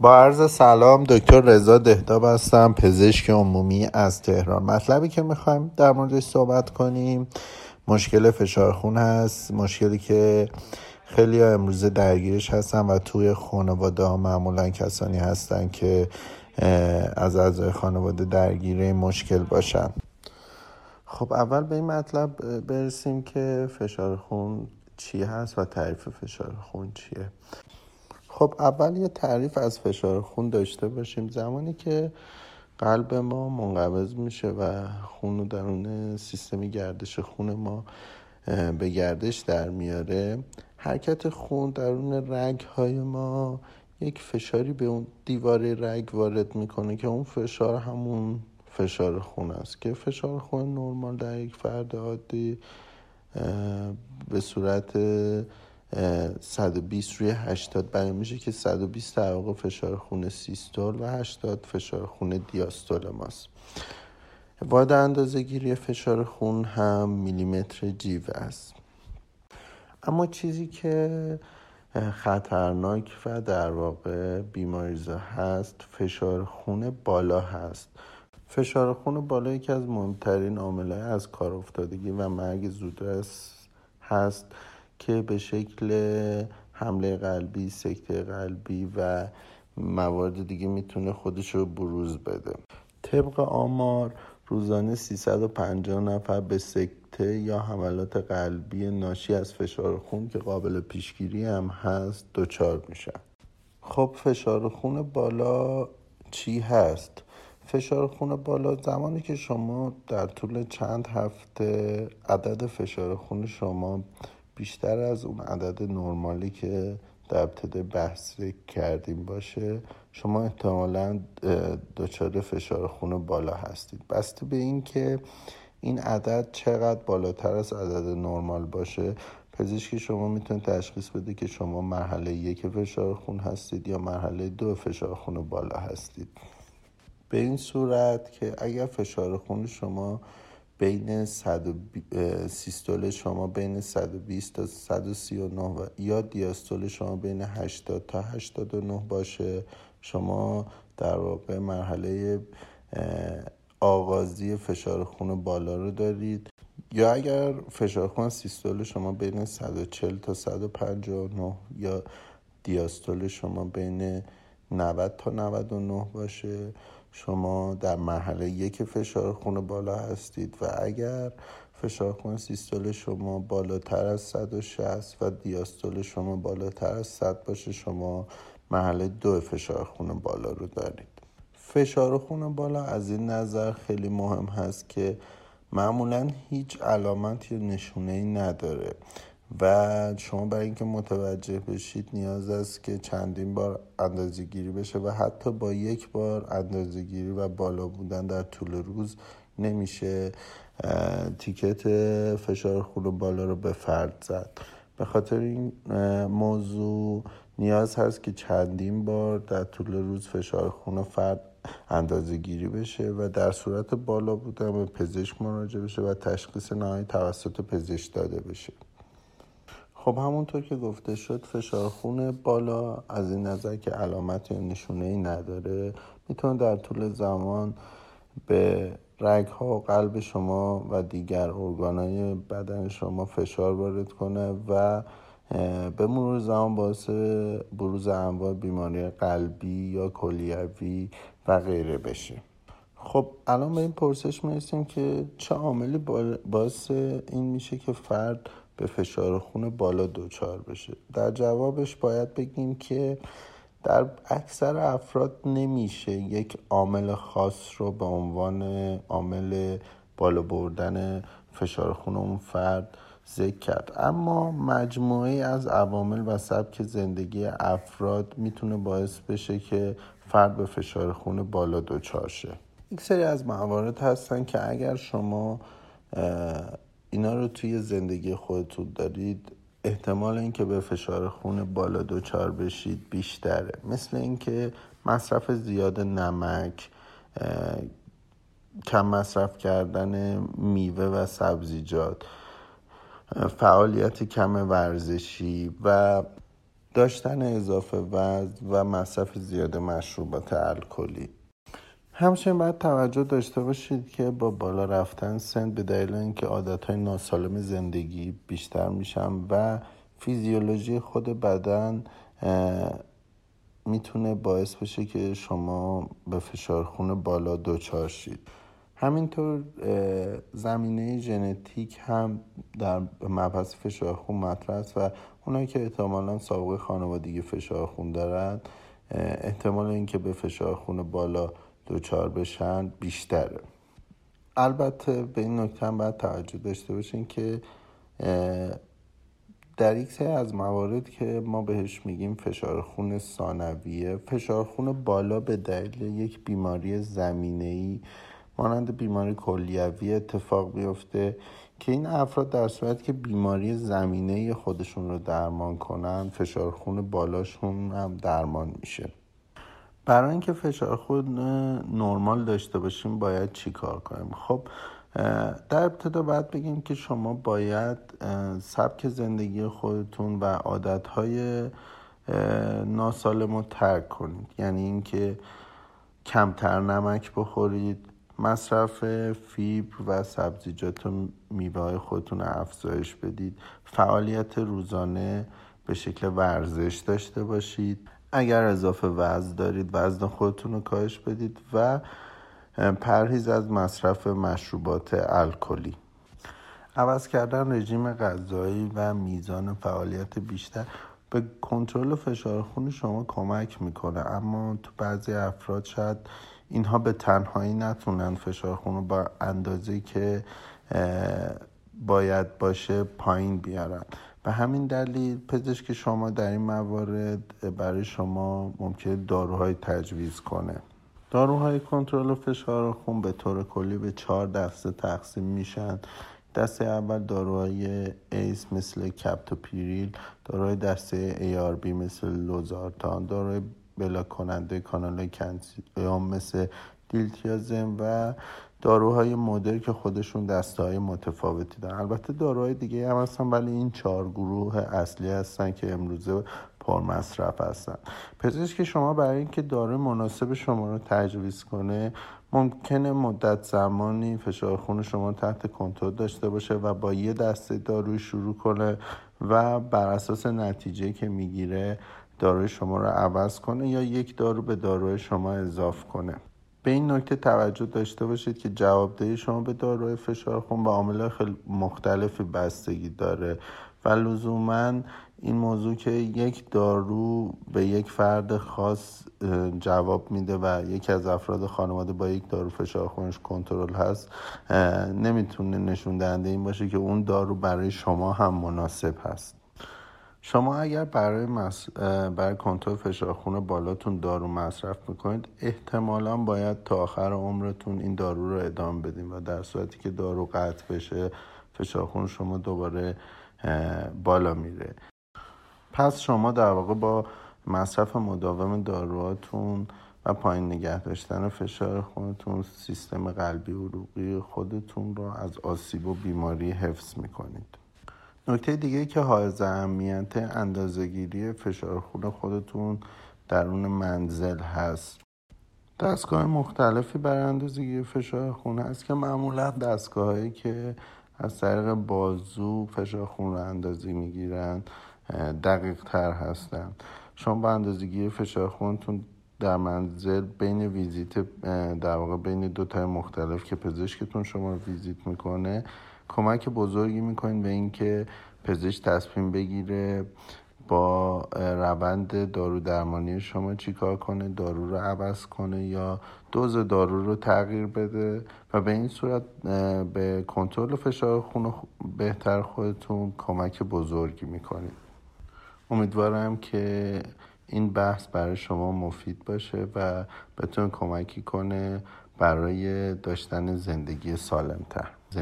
با عرض سلام دکتر رضا دهداب هستم پزشک عمومی از تهران. مطلبی که می‌خوایم در موردش صحبت کنیم مشکل فشار خون هست مشکلی که خیلی ها امروزه درگیرش هستن و توی خانواده ها معمولا کسانی هستن که از اعضای خانواده درگیر مشکل باشن. خب اول به این مطلب برسیم که فشار خون چی هست و تعریف فشار خون چیه. خب اول یه تعریف از فشار خون داشته باشیم. زمانی که قلب ما منقبض میشه و خون رو درون سیستم گردش خون ما به گردش در میاره حرکت خون درون رگ های ما یک فشاری به اون دیوار رگ وارد می‌کنه که اون فشار همون فشار خون است. که فشار خون نرمال در یک فرد عادی به صورت 120 روی 80 بیان میشه که 120 در واقع فشار خون سیستول و 80 فشار خون دیاستول ماست. واد اندازه گیری فشار خون هم میلیمتر جیو است. اما چیزی که خطرناک و در واقع بیماریزا هست فشار خون بالا هست. فشار خون بالا یکی از مهمترین عاملهای از کار افتادگی و مرگ زودرس هست. که به شکل حمله قلبی سکته قلبی و موارد دیگه می‌تونه خودش رو بروز بده. طبق آمار روزانه 350 نفر به سکته یا حملات قلبی ناشی از فشار خون که قابل پیشگیری هم هست دچار میشن. خب فشار خون بالا چی هست؟ فشار خون بالا زمانی که شما در طول چند هفته عدد فشار خون شما بیشتر از اون عدد نرمالی که در ابتدای بحث کردیم باشه شما احتمالا دچار فشار خون بالا هستید. بسته به این که این عدد چقدر بالاتر از عدد نرمال باشه پزشکی شما می‌تونه تشخیص بده که شما مرحله یک فشار خون هستید یا مرحله دو فشار خون بالا هستید. به این صورت که اگر فشار خون شما بین سیستول شما بین 120 تا 139 و یا دیاستول شما بین 80 تا 89 باشه. شما در واقع مرحله آغازی فشار خون بالا رو دارید. یا اگر فشار خون سیستول شما بین 140 تا 159 یا دیاستول شما بین 90 تا 99 باشه. شما در مرحله یک فشار خون بالا هستید و اگر فشار خون سیستول شما بالاتر از 160 و دیاستول شما بالاتر از 100 باشه شما مرحله دو فشار خون بالا رو دارید. فشار خون بالا از این نظر خیلی مهم هست که معمولا هیچ علامت یا نشونه ای نداره. و شما برای اینکه متوجه بشید نیاز است که چندین بار اندازه گیری بشه و حتی با یک بار اندازه گیری و بالا بودن در طول روز نمیشه تیکت فشار خون بالا رو به فرد زد. به خاطر این موضوع نیاز هست که چندین بار در طول روز فشار خون فرد اندازه گیری بشه و در صورت بالا بودن به پزشک مراجعه بشه و تشخیص نهایی توسط پزشک داده بشه. خب همونطور که گفته شد فشار خون بالا از این نظر که علامت یا نشونه ای نداره. می‌تونه در طول زمان به رگ ها و قلب شما و دیگر ارگانهای بدن شما فشار وارد کنه و به مرور زمان باعث بروز انواع بیماری قلبی یا کلیوی و غیره بشه. خب الان به این پرسش می‌رسیم که چه عاملی باعث این میشه که فرد به فشار خون بالا دچار بشه. در جوابش باید بگیم که در اکثر افراد نمیشه یک عامل خاص رو به عنوان عامل بالا بردن فشار خون اون فرد ذکر کرد. اما مجموعه از عوامل و سبک زندگی افراد می‌تونه باعث بشه که فرد به فشار خون بالا دچار شه. یک سری از موارد هستن که اگر شما اینا رو توی زندگی خودتون دارید؟ احتمال اینکه به فشار خون بالا دچار بشید بیشتره. مثل اینکه مصرف زیاد نمک کم مصرف کردن میوه و سبزیجات فعالیت کم ورزشی و داشتن اضافه وزن و مصرف زیاد مشروبات الکلی. همچنین باید توجه داشته باشید که با بالا رفتن سن به دلیل اینکه عادتهای ناسالم زندگی بیشتر میشن و فیزیولوژی خود بدن می‌تونه باعث بشه که شما به فشار خون بالا دچار شید. همینطور زمینه ژنتیک هم در مبحث فشار خون مطرح است و اونایی که احتمالا سابقه خانوادگی فشار خون دارن احتمال اینکه به فشار خون بالا دچار بشن بیشتره. البته به این نکته هم باید توجه داشته باشین که در یک سری از موارد که ما بهش میگیم فشار خون ثانویه فشار خون بالا به دلیل یک بیماری زمینه ای مانند بیماری کلیوی اتفاق بیفته که این افراد در صورت که بیماری زمینه خودشون رو درمان کنن فشار خون بالاشون هم درمان میشه. برای اینکه فشار خون نرمال داشته باشیم باید چی کار کنیم؟ خب در ابتدا باید بگیم که شما باید سبک زندگی خودتون و عادتهای ناسالم رو ترک کنید. یعنی اینکه کمتر نمک بخورید مصرف فیبر و سبزیجات و میوه خودتون رو افزایش بدید فعالیت روزانه به شکل ورزش داشته باشید. اگر اضافه وزن دارید وزن خودتون رو کاهش بدید و پرهیز از مصرف مشروبات الکلی. عوض کردن رژیم غذایی و میزان فعالیت بیشتر به کنترل فشار خون شما کمک می‌کنه. اما تو بعضی افراد شاید اینها به تنهایی نتونن فشار خون رو با اندازه که باید باشه پایین بیارن. به همین دلیل پزشک شما در این موارد برای شما ممکن داروهای تجویز کنه. داروهای کنترل فشار خون به طور کلی به چهار دسته تقسیم میشن. دسته اول داروهای ACE مثل کاپتوپریل داروهای دسته ARB مثل لوزارتان داروهای بلاک کننده کانال کلسیم مثل دیلتیازم و داروهای مدر که خودشون دسته های متفاوتی دارن. البته داروهای دیگه هم هستن ولی این چهار گروه اصلی هستن که امروزه پرمصرف هستن. پزشک شما برای اینکه داروی مناسب شما رو تجویز کنه ممکنه مدت زمانی فشار خون شما تحت کنترل داشته باشه و با یه دسته داروی شروع کنه و بر اساس نتیجه که می‌گیره داروی شما رو عوض کنه یا یک دارو به داروی شما اضاف کنه. به این نکته توجه داشته باشید که جوابدهی شما به داروی فشار خون به عامل خیلی مختلفی بستگی داره و لزوما این موضوع که یک دارو به یک فرد خاص جواب میده و یکی از افراد خانواده با یک دارو فشار خونش کنترل هست نمی‌تونه نشون دهنده این باشه که اون دارو برای شما هم مناسب هست. شما اگر برای, مس... برای کنترل فشار خون بالاتون دارو مصرف می‌کنید احتمالا باید تا آخر عمرتون این دارو رو ادامه بدین و در صورتی که دارو قطع بشه فشار خون شما دوباره بالا میره. پس شما در واقع با مصرف مداوم داروهاتون و پایین نگه داشتن فشار خونتون سیستم قلبی عروقی خودتون رو از آسیب و بیماری حفظ می‌کنید. نکته دیگه که حائز اهمیت اندازهگیری فشار خون خودتون درون منزل هست. دستگاه مختلفی برای فشار خون هست که معمولا دستگاهایی که از طریق بازو فشار خون رو اندازی می‌گیرن دقیق تر هستن. شما با اندازگی فشار خونتون در منزل بین ویزیت در واقع بین دو تای مختلف که پزشکتون شما ویزیت می‌کنه کمک بزرگی می‌کنین به اینکه پزشک تصمیم بگیره با روند دارو درمانی شما چیکار کنه دارو رو عوض کنه یا دوز دارو رو تغییر بده و به این صورت به کنترل فشار خون بهتر خودتون کمک بزرگی می‌کنید. امیدوارم که این بحث برای شما مفید باشه و بتون کمکی کنه برای داشتن زندگی سالمتر.